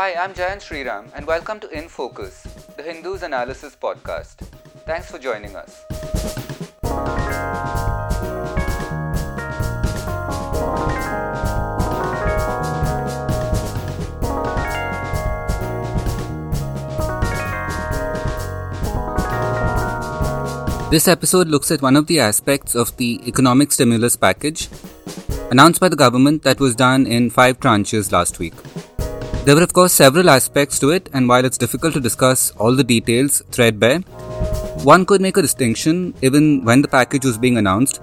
Hi, I'm Jayant Sriram, and welcome to In Focus, the Hindu's Analysis Podcast. Thanks for joining us. This episode looks at one of the aspects of the economic stimulus package announced by the government that was done in five tranches last week. There were, of course, several aspects to it, and while it's difficult to discuss all the details threadbare, one could make a distinction, even when the package was being announced,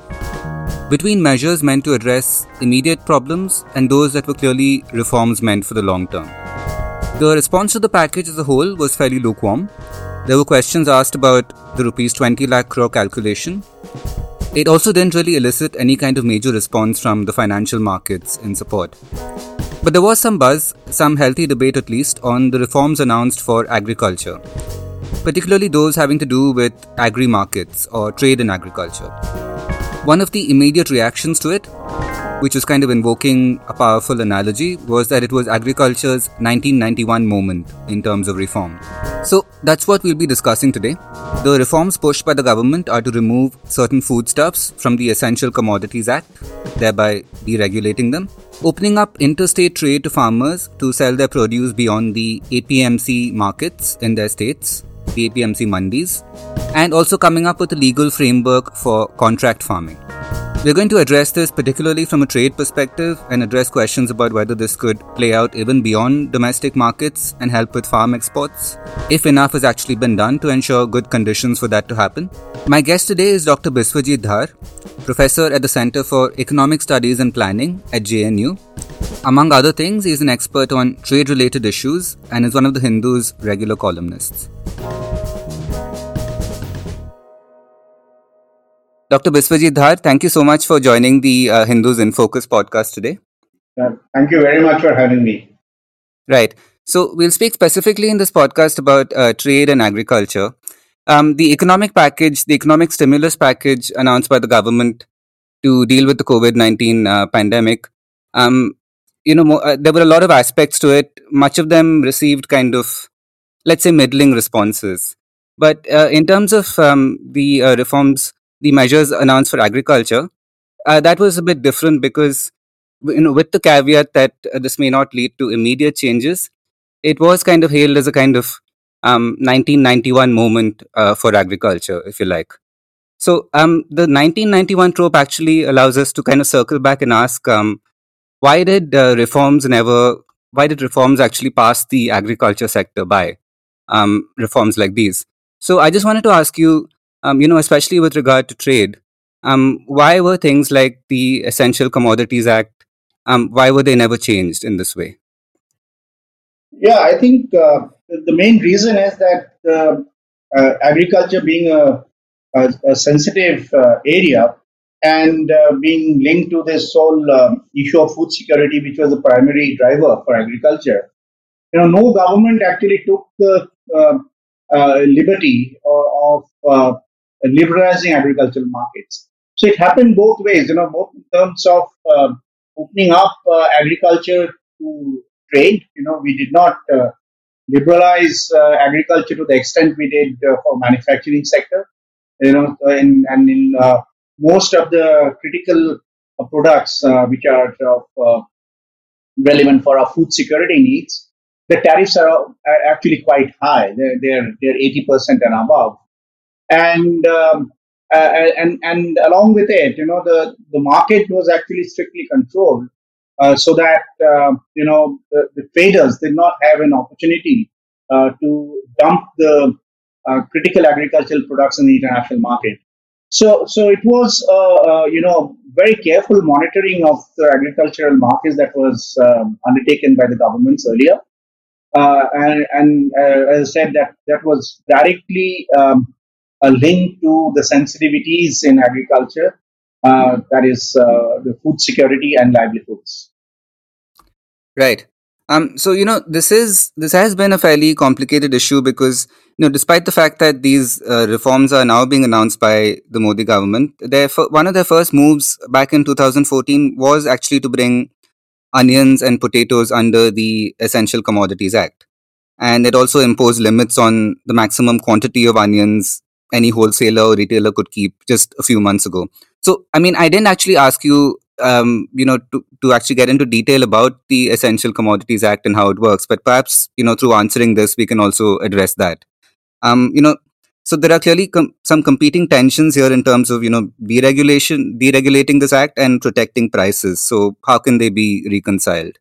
between measures meant to address immediate problems and those that were clearly reforms meant for the long term. The response to the package as a whole was fairly lukewarm. There were questions asked about the rupees 20 lakh crore calculation. It also didn't really elicit any kind of major response from the financial markets in support. But there was some buzz, some healthy debate at least, on the reforms announced for agriculture, particularly those having to do with agri markets or trade in agriculture. One of the immediate reactions to it which was kind of invoking a powerful analogy, was that it was agriculture's 1991 moment in terms of reform. So that's what we'll be discussing today. The reforms pushed by the government are to remove certain foodstuffs from the Essential Commodities Act, thereby deregulating them, opening up interstate trade to farmers to sell their produce beyond the APMC markets in their states, the APMC mandis, and also coming up with a legal framework for contract farming. We're going to address this particularly from a trade perspective and address questions about whether this could play out even beyond domestic markets and help with farm exports, if enough has actually been done to ensure good conditions for that to happen. My guest today is Dr. Biswajit Dhar, professor at the Center for Economic Studies and Planning at JNU. Among other things, he is an expert on trade related issues and is one of the Hindu's regular columnists. Dr. Biswajit Dhar, thank you so much for joining the uh, Hindu's in Focus podcast today. Uh, thank you very much for having me. Right. So, we'll speak specifically in this podcast about uh, trade and agriculture. Um, the economic package, the economic stimulus package announced by the government to deal with the COVID 19 uh, pandemic, um, you know, mo- uh, there were a lot of aspects to it. Much of them received kind of, let's say, middling responses. But uh, in terms of um, the uh, reforms the measures announced for agriculture, uh, that was a bit different because, you know, with the caveat that uh, this may not lead to immediate changes, it was kind of hailed as a kind of um, 1991 moment uh, for agriculture, if you like. So um, the 1991 trope actually allows us to kind of circle back and ask, um, why did uh, reforms never? Why did reforms actually pass the agriculture sector by? Um, reforms like these. So I just wanted to ask you, um, you know, especially with regard to trade, um, why were things like the Essential Commodities Act, um, why were they never changed in this way? Yeah, I think uh, the main reason is that uh, uh, agriculture being a, a, a sensitive uh, area and uh, being linked to this whole um, issue of food security, which was the primary driver for agriculture, you know, no government actually took the uh, liberty of liberalizing agricultural markets. So it happened both ways, you know, both in terms of uh, opening up uh, agriculture to trade. You know, we did not uh, liberalize uh, agriculture to the extent we did uh, for manufacturing sector. You know, in, and in uh, most of the critical products which are relevant for our food security needs, the tariffs are, are actually quite high. They're, they're, they're 80% and above and um, uh, and and along with it, you know, the the market was actually strictly controlled, uh, so that uh, you know the, the, traders did not have an opportunity uh, to dump the uh, critical agricultural products in the international market. So so it was uh, you know very careful monitoring of the agricultural markets that was um, undertaken by the governments earlier. and, and as I said, that that was directly um, a link to the sensitivities in agriculture, uh, that is uh, the food security and livelihoods. Right. Um, so you know this is this has been a fairly complicated issue because you know despite the fact that these uh, reforms are now being announced by the Modi government, their one of their first moves back in 2014 was actually to bring onions and potatoes under the Essential Commodities Act. And it also imposed limits on the maximum quantity of onions any wholesaler or retailer could keep just a few months ago. So, I mean, I didn't actually ask you, um, you know, to, to actually get into detail about the Essential Commodities Act and how it works, but perhaps, you know, through answering this, we can also address that. Um, you know, so there are clearly com- some competing tensions here in terms of, you know, deregulation, deregulating this act and protecting prices. So how can they be reconciled?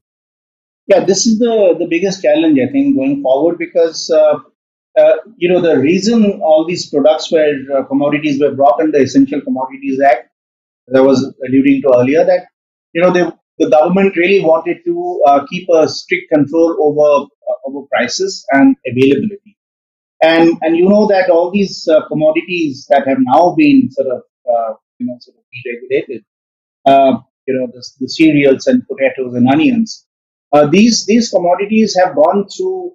Yeah, this is the, the biggest challenge, I think, going forward because uh, uh, you know, the reason all these products were uh, commodities were brought under Essential Commodities Act, as I was alluding to earlier, that you know they, the government really wanted to uh, keep a strict control over uh, over prices and availability, and and you know that all these uh, commodities that have now been sort of you know sort of deregulated, you know the, the cereals and potatoes and onions, these these commodities have gone through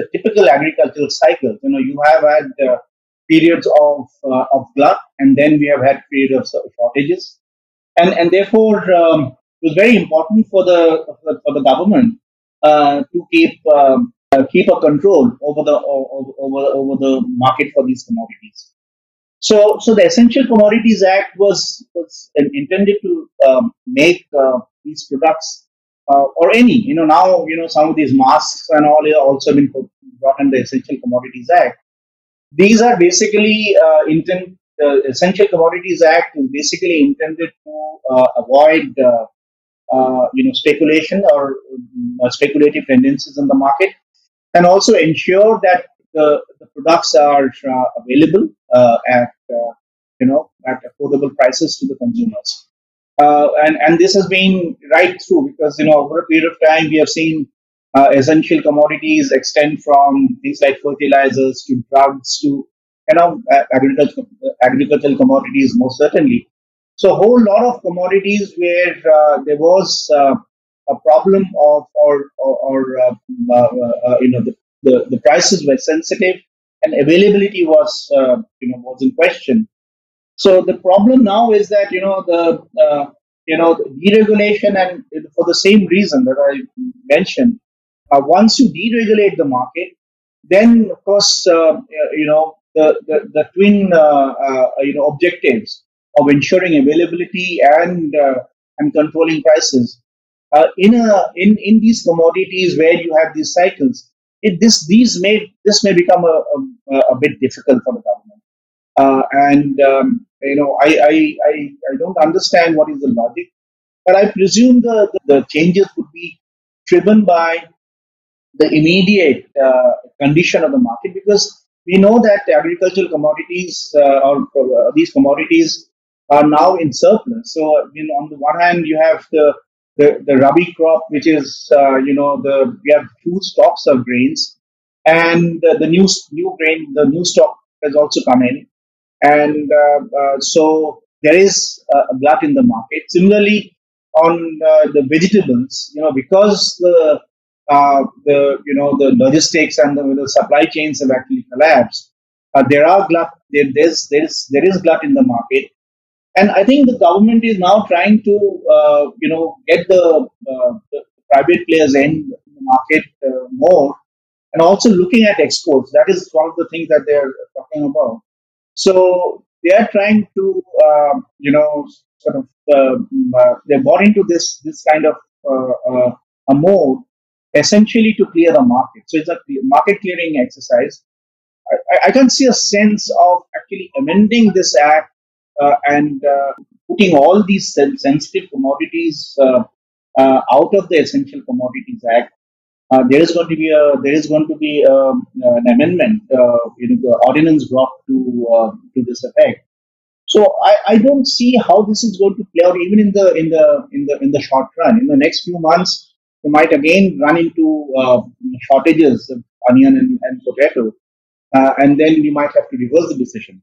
the typical agricultural cycle. You know, you have had uh, periods of uh, of glut, and then we have had periods of shortages, and and therefore um, it was very important for the for the government uh, to keep um, uh, keep a control over the over, over the market for these commodities. So, so the Essential Commodities Act was was intended to um, make uh, these products uh, or any, you know, now, you know, some of these masks and all are also been brought in the Essential Commodities Act. These are basically uh, intent, the Essential Commodities Act is basically intended to uh, avoid, uh, uh, you know, speculation or uh, speculative tendencies in the market and also ensure that the, the products are available at, you know, at affordable prices to the consumers. Uh, and and this has been right through because you know over a period of time we have seen uh, essential commodities extend from things like fertilizers to drugs to you know agricultural agricultural commodities most certainly. So a whole lot of commodities where uh, there was uh, a problem of or or, or uh, uh, you know the, the, the prices were sensitive and availability was you know was in question so the problem now is that you know the uh, you know the deregulation and for the same reason that I mentioned, uh, once you deregulate the market, then of course uh, you know the the, the twin uh, uh, you know objectives of ensuring availability and uh, and controlling prices in a in in these commodities where you have these cycles, it, this these may this may become a, a, a bit difficult for the government. Uh, and um, you know, I, I, I, I, don't understand what is the logic, but I presume the, the, the changes would be driven by the immediate uh, condition of the market because we know that agricultural commodities uh, or uh, these commodities are now in surplus. So, you know, on the one hand, you have the the, the rabi crop, which is uh, you know the we have huge stocks of grains, and the new new grain, the new stock has also come in and uh, uh, so there is a glut in the market. Similarly, on uh, the vegetables, you know, because the the you know the logistics and the, the supply chains have actually collapsed, there are glut. There, there's there is there is glut in the market, and I think the government is now trying to uh, you know get the, uh, the, private players in the market uh, more, and also looking at exports. That is one of the things that they're talking about. So they are trying to, uh, you know, sort of, uh, uh, they're bought into this this kind of uh, uh, a mode essentially to clear the market. So it's a market clearing exercise. I, I can see a sense of actually amending this act uh, and putting all these sensitive commodities out of the Essential Commodities Act uh, there is going to be a there is going to be um, an amendment, uh, you know, the ordinance brought to uh, to this effect. So I, I don't see how this is going to play out even in the in the in the in the short run. In the next few months, we might again run into uh, shortages of onion and, and potato, uh, and then we might have to reverse the decision.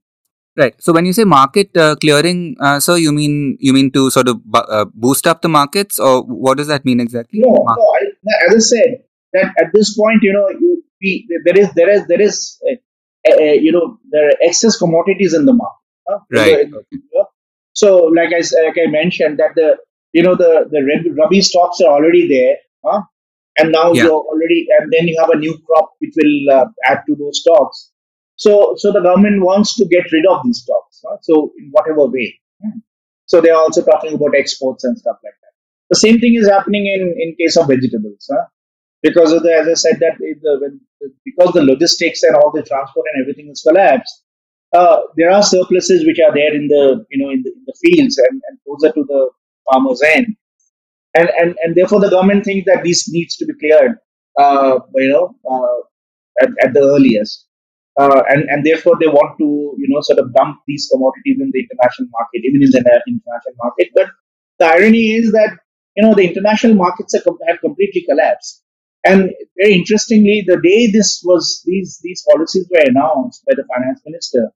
Right. So when you say market uh, clearing, uh, so you mean you mean to sort of uh, boost up the markets, or what does that mean exactly? No, no. I, as I said, that at this point, you know, you, we, there is there is there is a, a, you know there are excess commodities in the market. Huh? Right. So, like I like I mentioned that the you know the the rabi stocks are already there, huh? and now yeah. you're already and then you have a new crop which will uh, add to those stocks. So so the government wants to get rid of these stocks. Huh? So in whatever way. Hmm. So they are also talking about exports and stuff like that. The same thing is happening in in case of vegetables. Huh? Because of the, as I said, that the, when, because the logistics and all the transport and everything is collapsed, uh, there are surpluses which are there in the you know in the, in the fields and, and closer to the farmer's end, and and and therefore the government thinks that this needs to be cleared, uh, you know, uh, at, at the earliest. Uh, and and therefore they want to you know sort of dump these commodities in the international market, even in the international market. But the irony is that you know the international markets have completely collapsed. And very interestingly, the day this was these these policies were announced by the finance minister,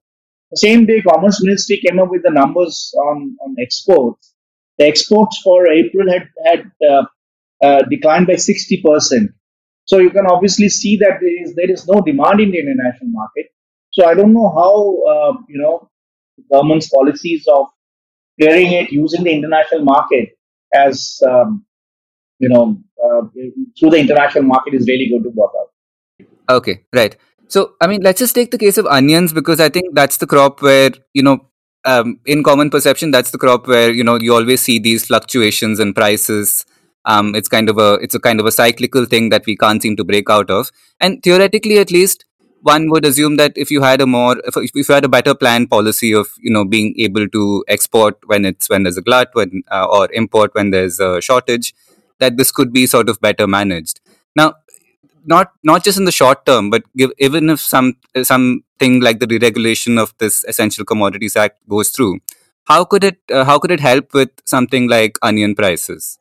the same day Commerce Ministry came up with the numbers on, on exports. The exports for April had had uh, uh, declined by sixty percent. So you can obviously see that there is there is no demand in the international market. So I don't know how uh, you know government's policies of clearing it using the international market as um, you know, uh, through the international market is really going to work out. Okay, right. So, I mean, let's just take the case of onions because I think that's the crop where, you know, um, in common perception, that's the crop where, you know, you always see these fluctuations in prices. Um, it's kind of a it's a kind of a cyclical thing that we can't seem to break out of. And theoretically, at least, one would assume that if you had a more if, if you had a better planned policy of you know being able to export when it's when there's a glut when uh, or import when there's a shortage that this could be sort of better managed. Now, not not just in the short term, but give, even if some something like the deregulation of this Essential Commodities Act goes through, how could it uh, how could it help with something like onion prices?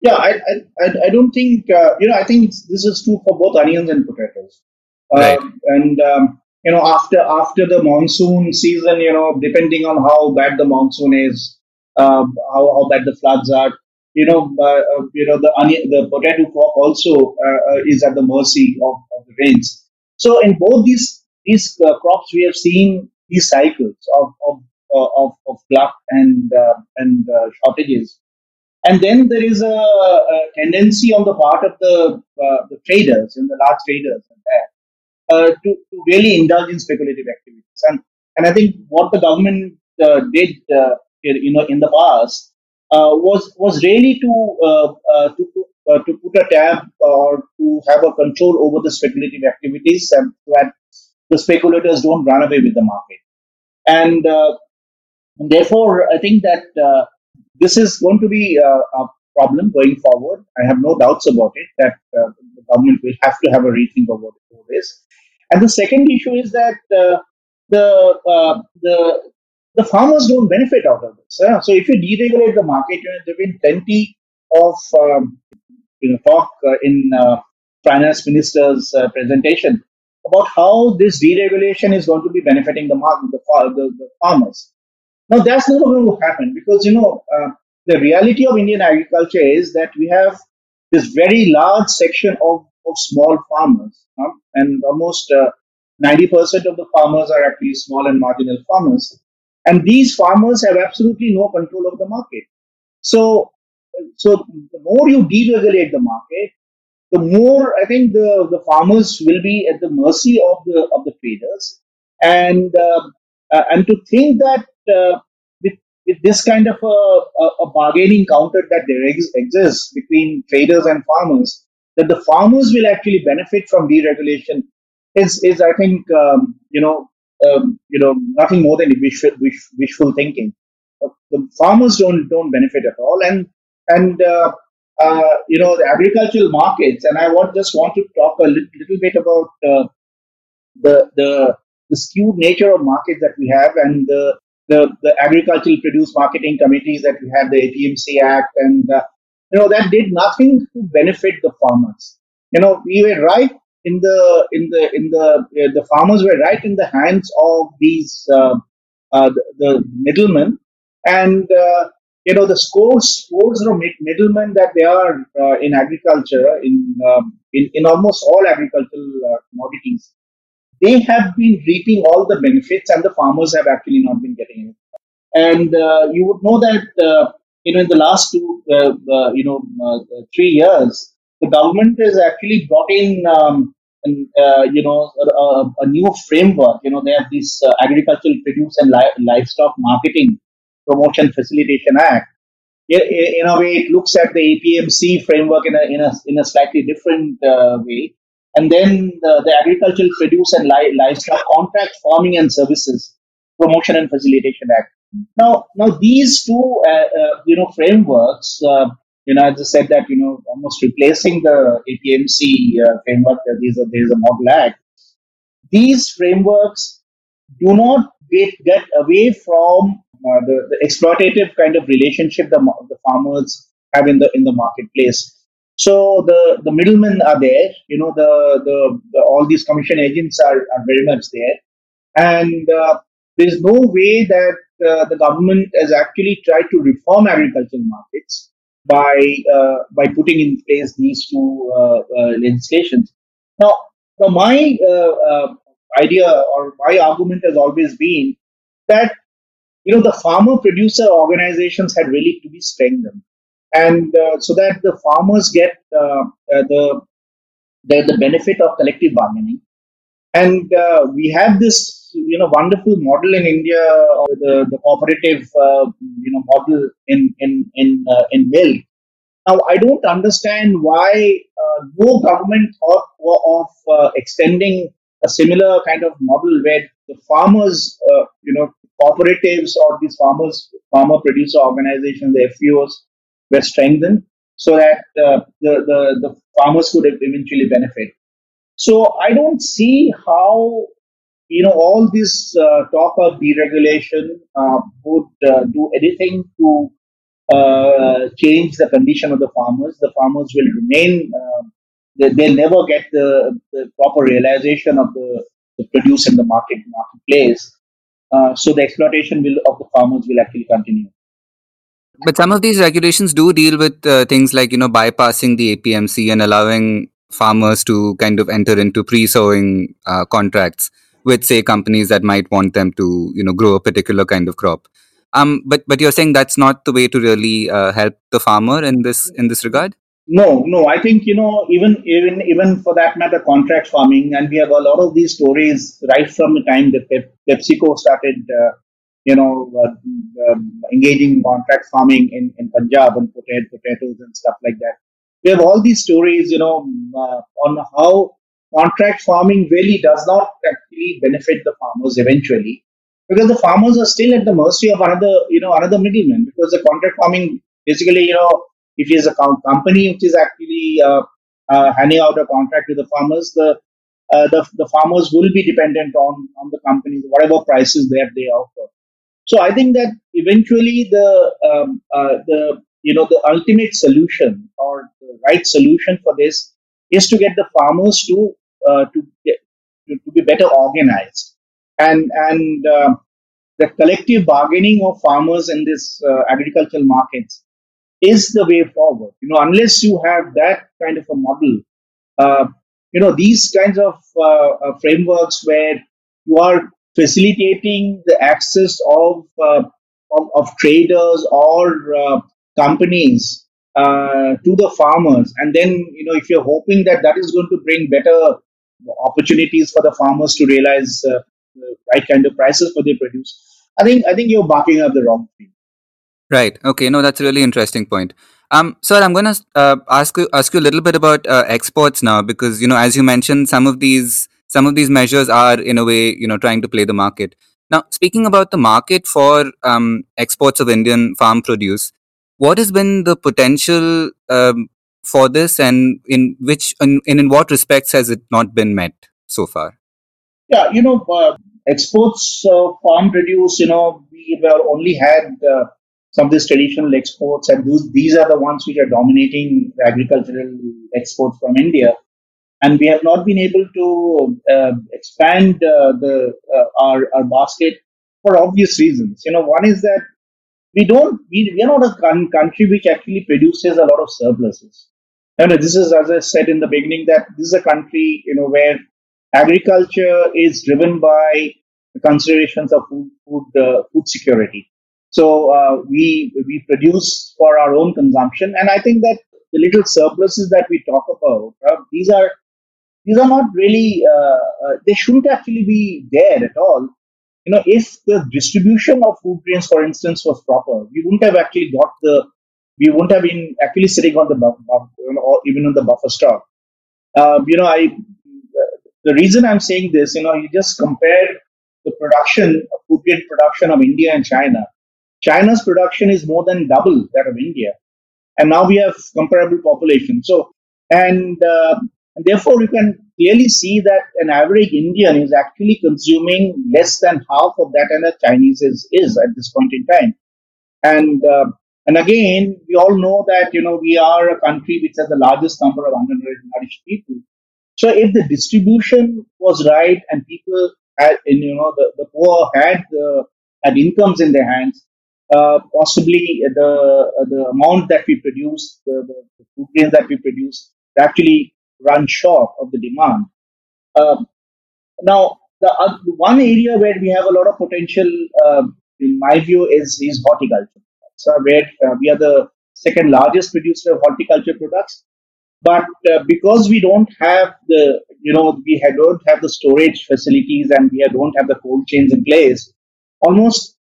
Yeah, I I, I don't think uh, you know. I think this is true for both onions and potatoes. Right. Um, and um, you know, after after the monsoon season, you know, depending on how bad the monsoon is, uh, how, how bad the floods are, you know, uh, uh, you know, the the potato crop also uh, is at the mercy of, of, the rains. So in both these these crops, we have seen these cycles of of of, of glut and and shortages. And then there is a, a, tendency on the part of the uh, the traders and the large traders uh, to, to really indulge in speculative activities. And and I think what the government uh, did, you know, in the past was was really to uh, uh, to to put a tab or to have a control over the speculative activities and that the speculators don't run away with the market. And, therefore, I think that this is going to be a problem going forward. I have no doubts about it that uh, the government will have to have a rethink about over, this. And the second issue is that uh, the uh, the the farmers don't benefit out of this. So if you deregulate the market, you know, there have been plenty of um, you know talk uh, in uh, finance minister's uh, presentation about how this deregulation is going to be benefiting the market, the, the, the farmers. Now that's not going to happen because you know uh, the reality of Indian agriculture is that we have this very large section of, of small farmers, and almost 90% uh, of the farmers are actually small and marginal farmers and these farmers have absolutely no control of the market. So, so the more you deregulate the market, the more I think the, the farmers will be at the mercy of the of the traders, and uh, uh, and to think that uh, with with this kind of a, a, bargaining counter that there ex- exists between traders and farmers, that the farmers will actually benefit from deregulation is is I think um, you know um, you know, nothing more than wishful, wish, wishful thinking. Uh, the farmers don't don't benefit at all, and and uh, uh, you know the agricultural markets. And I want just want to talk a little, little bit about uh, the the the skewed nature of markets that we have, and the the, the agricultural produce marketing committees that we have, the APMC Act, and uh, you know that did nothing to benefit the farmers. You know, we were right in the in the in the uh, the farmers were right in the hands of these uh, uh, the, the, middlemen, and uh, you know the scores scores of middlemen that they are uh, in agriculture in, um, in in almost all agricultural uh, commodities. They have been reaping all the benefits, and the farmers have actually not been getting it. And you would know that you know, in the last two, uh, uh, you know, uh, three years, the government has actually brought in, um, uh, you know, a, a new framework. You know, they have this uh, Agricultural Produce and Li- Livestock Marketing Promotion Facilitation Act. I- i- In a way, it looks at the APMC framework in a in a in a slightly different uh, way, and then the, the Agricultural Produce and Li- Livestock Contract Farming and Services Promotion and Facilitation Act. Now, now these two, uh, uh, you know, frameworks, uh, you know, as I said that, you know, almost replacing the APMC uh, framework, uh, there's a, there's a model act. These frameworks do not get, get away from uh, the, the exploitative kind of relationship the, the farmers have in the in the marketplace. So the, the middlemen are there, you know, the, the, the all these commission agents are, are very much there and uh, there is no way that uh, the government has actually tried to reform agricultural markets by uh, by putting in place these two uh, uh, legislations. Now, now my idea or my argument has always been that you know the farmer producer organizations had really to be strengthened, and uh, so that the farmers get uh, uh, the, the the benefit of collective bargaining and we have this, you know, wonderful model in India, the, the cooperative, uh, you know, model in in in uh, in milk. Now, I don't understand why uh, no government thought of uh, extending a similar kind of model where the farmers, uh, you know, cooperatives or these farmers, farmer producer organizations, the FPOs, were strengthened so that uh, the, the the farmers could eventually benefit. So I don't see how you know all this uh, talk of deregulation uh, would uh, do anything to uh, change the condition of the farmers. The farmers will remain. Uh, they, they'll never get the, the proper realization of the, the produce in the market marketplace. Uh, so the exploitation will of the farmers will actually continue. But some of these regulations do deal with things like, you know, bypassing the APMC and allowing farmers to kind of enter into pre-sowing contracts with, say, companies that might want them to, you know, grow a particular kind of crop. Um, but but you're saying that's not the way to really uh, help the farmer in this in this regard. No, no. I think you know even even even for that matter, contract farming, and we have a lot of these stories right from the time that Pep- PepsiCo started, uh, you know, uh, um, engaging in contract farming in in Punjab and potato, potatoes and stuff like that. We have all these stories, you know, uh, on how contract farming really does not actually benefit the farmers eventually because the farmers are still at the mercy of another, you know, another middleman. Because the contract farming, basically, you know, if it's a company which is actually uh, uh, handing out a contract to the farmers, the uh, the, the farmers will be dependent on on the companies, whatever prices that they offer. So I think that eventually the um, uh, the you know the ultimate solution or the right solution for this is to get the farmers to uh, to get to, to be better organized and and uh, the collective bargaining of farmers in this uh, agricultural markets is the way forward. You know, unless you have that kind of a model, uh, you know, these kinds of frameworks where you are facilitating the access of of, of traders or companies uh, to the farmers, and then you know, if you're hoping that that is going to bring better opportunities for the farmers to realize uh, the right kind of prices for their produce, I think I think you're barking up the wrong tree. Right. Okay. No, that's a really interesting point. Um, sir, I'm going to uh, ask you ask you a little bit about uh, exports now because you know, as you mentioned, some of these some of these measures are in a way you know trying to play the market. Now, speaking about the market for um, exports of Indian farm produce, what has been the potential um, for this, and in which and in, in what respects has it not been met so far? Yeah, you know, uh, exports of farm produce, you know, we were only had uh, some of these traditional exports, and those, these are the ones which are dominating agricultural exports from India. And we have not been able to uh, expand uh, the uh, our, our basket for obvious reasons. You know, one is that we don't, we, we are not a con- country which actually produces a lot of surpluses. And this is, as I said in the beginning, that this is a country, you know, where agriculture is driven by considerations of food, food, uh, food security. So uh, we we produce for our own consumption, and I think that the little surpluses that we talk about, uh, these are these are not really uh, uh, they shouldn't actually be there at all. You know, if the distribution of food grains, for instance, was proper, we wouldn't have actually got the we wouldn't have been actually sitting on the buff, buff, you know, or even on the buffer stock. Um, you know, I the reason I'm saying this, you know, you just compare the production, food production of India and China. China's production is more than double that of India, and now we have comparable population. So, and, uh, and therefore, you can clearly see that an average Indian is actually consuming less than half of that, and a Chinese is, is at this point in time. And uh, and again, we all know that you know we are a country which has the largest number of undernourished people. So if the distribution was right and people had, and you know, the, the poor had the had incomes in their hands, uh, possibly the the amount that we produce, the, the, the food grains that we produce, actually run short of the demand. Um, now, the uh, one area where we have a lot of potential, uh, in my view, is is horticulture. Where uh, we are the second largest producer of horticulture products, but uh, because we don't have the, you know, we don't have the storage facilities and we don't have the cold chains in place, almost,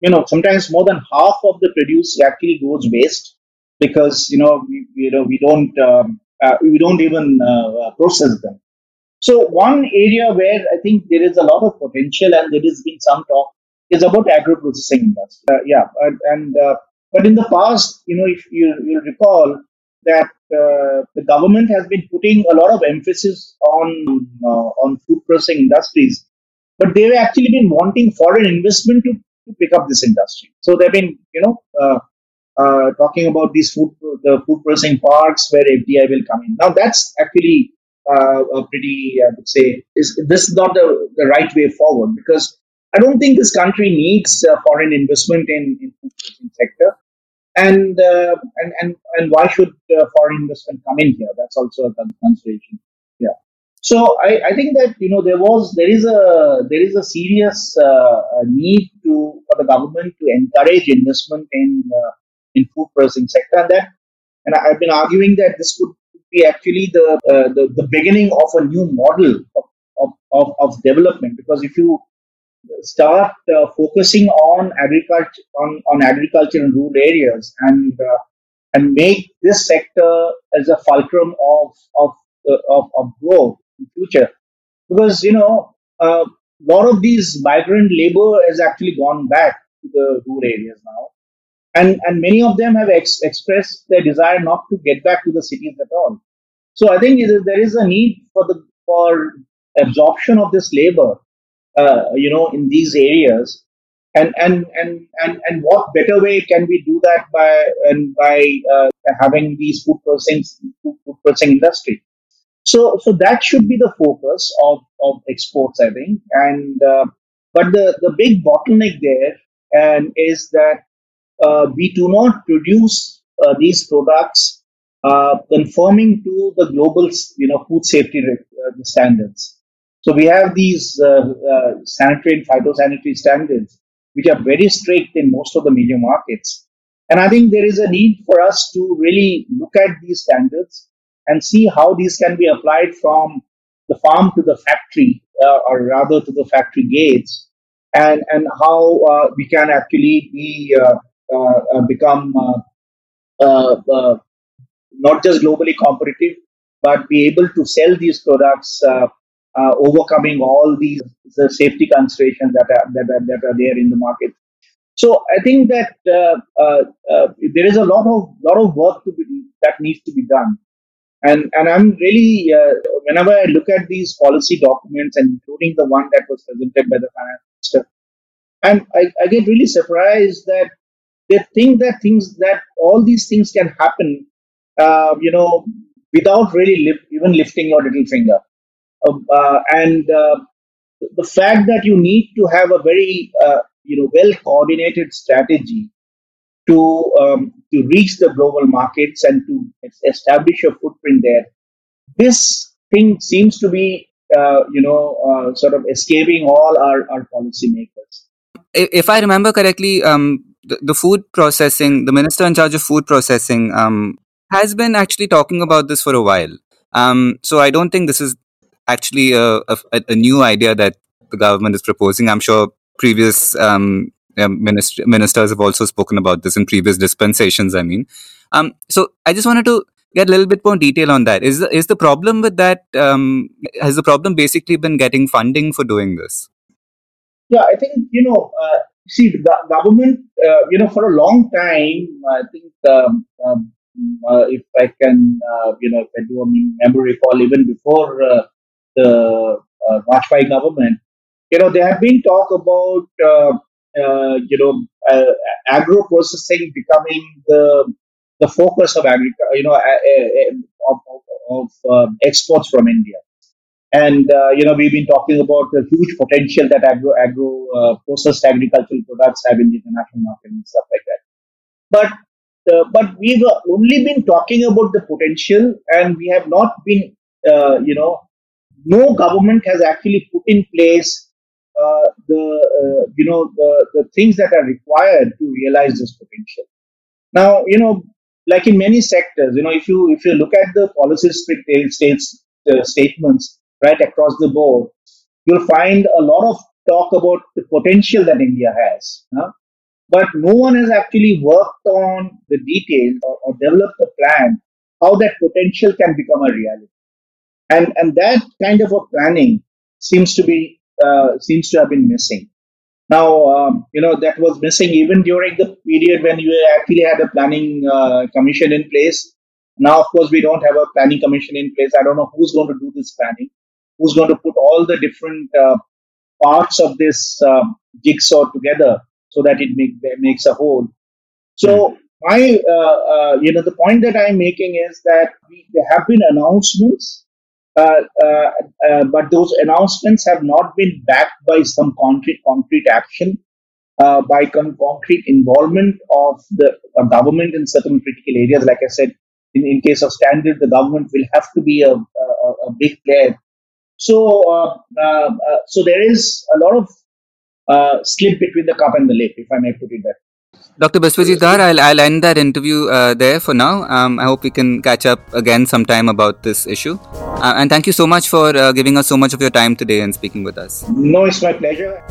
you know, sometimes more than half of the produce actually goes waste because, you know, we, you know, we don't, um, uh, we don't even uh, process them. So one area where I think there is a lot of potential and there has been some talk is about agro-processing industry. Uh, yeah, and, and uh, but in the past, you know, if you you recall, that uh, the government has been putting a lot of emphasis on uh, on food processing industries, but they've actually been wanting foreign investment to, to pick up this industry. So they've been, you know, uh, uh talking about these food the food processing parks where FDI will come in. Now that's actually a pretty, I would say, is this is not the, the right way forward because I don't think this country needs uh, foreign investment in, in processing sector and uh, and and and why should uh, foreign investment come in here? That's also a consideration. Yeah. So I, I think that you know there was there is a there is a serious uh, need to for the government to encourage investment in uh, in food processing sector and that and I've been arguing that this could be actually the uh, the, the beginning of a new model of, of, of development because if you start uh, focusing on agriculture on, on agriculture in rural areas and uh, and make this sector as a fulcrum of of uh, of, of growth in future. Because you know a uh, lot of these migrant labor has actually gone back to the rural areas now. And and many of them have ex- expressed their desire not to get back to the cities at all. So i think there is a need for the for absorption of this labor you know, in these areas. And, and and and and what better way can we do that by and by uh, having these food processing food processing industry? So so that should be the focus of, of exports, I think. And uh, but the the big bottleneck there and is that uh, we do not produce uh, these products uh, conforming to the global you know food safety standards. So we have these uh, uh, sanitary and phytosanitary standards, which are very strict in most of the major markets. And I think there is a need for us to really look at these standards and see how these can be applied from the farm to the factory, uh, or rather to the factory gates, and and how uh, we can actually be uh, uh, become not just globally competitive, but be able to sell these products uh, overcoming all these the safety considerations that are, that are that are there in the market. So I think that uh, uh, uh, there is a lot of lot of work be, that needs to be done, and and I'm really uh, whenever I look at these policy documents, and including the one that was presented by the finance minister, and I, I get really surprised that they think that things that all these things can happen, uh, you know, without really even lifting your little finger. Um, uh, and uh, the fact that you need to have a very uh, you know well coordinated strategy to um, to reach the global markets and to establish a footprint there. This thing seems to be uh, you know uh, sort of escaping all our, our policymakers. If I remember correctly, um, the, the food processing, the minister in charge of food processing, um, has been actually talking about this for a while. Um, so I don't think this is actually a, a, a, new idea that the government is proposing. I'm sure previous um, minister, ministers have also spoken about this in previous dispensations. I mean, um, so I just wanted to get a little bit more detail on that. Is the, is the problem with that? Um, has the problem basically been getting funding for doing this? Yeah, I think you know. Uh, see, the government, uh, you know, for a long time, I think um, um, uh, if I can, uh, you know, if I do a memory recall, even before uh, the uh, Vajpayee government, you know, there have been talk about, uh, uh, you know, uh, agro processing becoming the the focus of agriculture, you know, of, of, of exports from India. And you know, we've been talking about the huge potential that agro agro processed agricultural products have in the international market and stuff like that. But uh, but we've only been talking about the potential and we have not been, uh, you know, no government has actually put in place uh, the, uh, you know, the, the things that are required to realize this potential. Now, you know, like in many sectors, you know, if you if you look at the policy states uh, statements right across the board, you'll find a lot of talk about the potential that India has. Huh? but no one has actually worked on the details or, or developed a plan how that potential can become a reality. And and that kind of a planning seems to be uh, seems to have been missing. Now, um, you know that was missing even during the period when you actually had a planning uh, commission in place. Now, of course, we don't have a planning commission in place. I don't know who's going to do this planning, who's going to put all the different uh, parts of this uh, jigsaw together so that it make, makes a whole. So mm. my, uh, uh, you know, the point that I'm making is that we, there have been announcements, Uh, uh, uh, but those announcements have not been backed by some concrete, concrete action, uh, by con- concrete involvement of the government in certain critical areas. Like I said, in, in case of standard, the government will have to be a, a, a big player. So, so there is a lot of uh, slip between the cup and the lip, if I may put it that. Dr. Biswajit Dhar, I'll, I'll end that interview uh, there for now. Um, I hope we can catch up again sometime about this issue. Uh, and thank you so much for uh, giving us so much of your time today and speaking with us. No, it's my pleasure.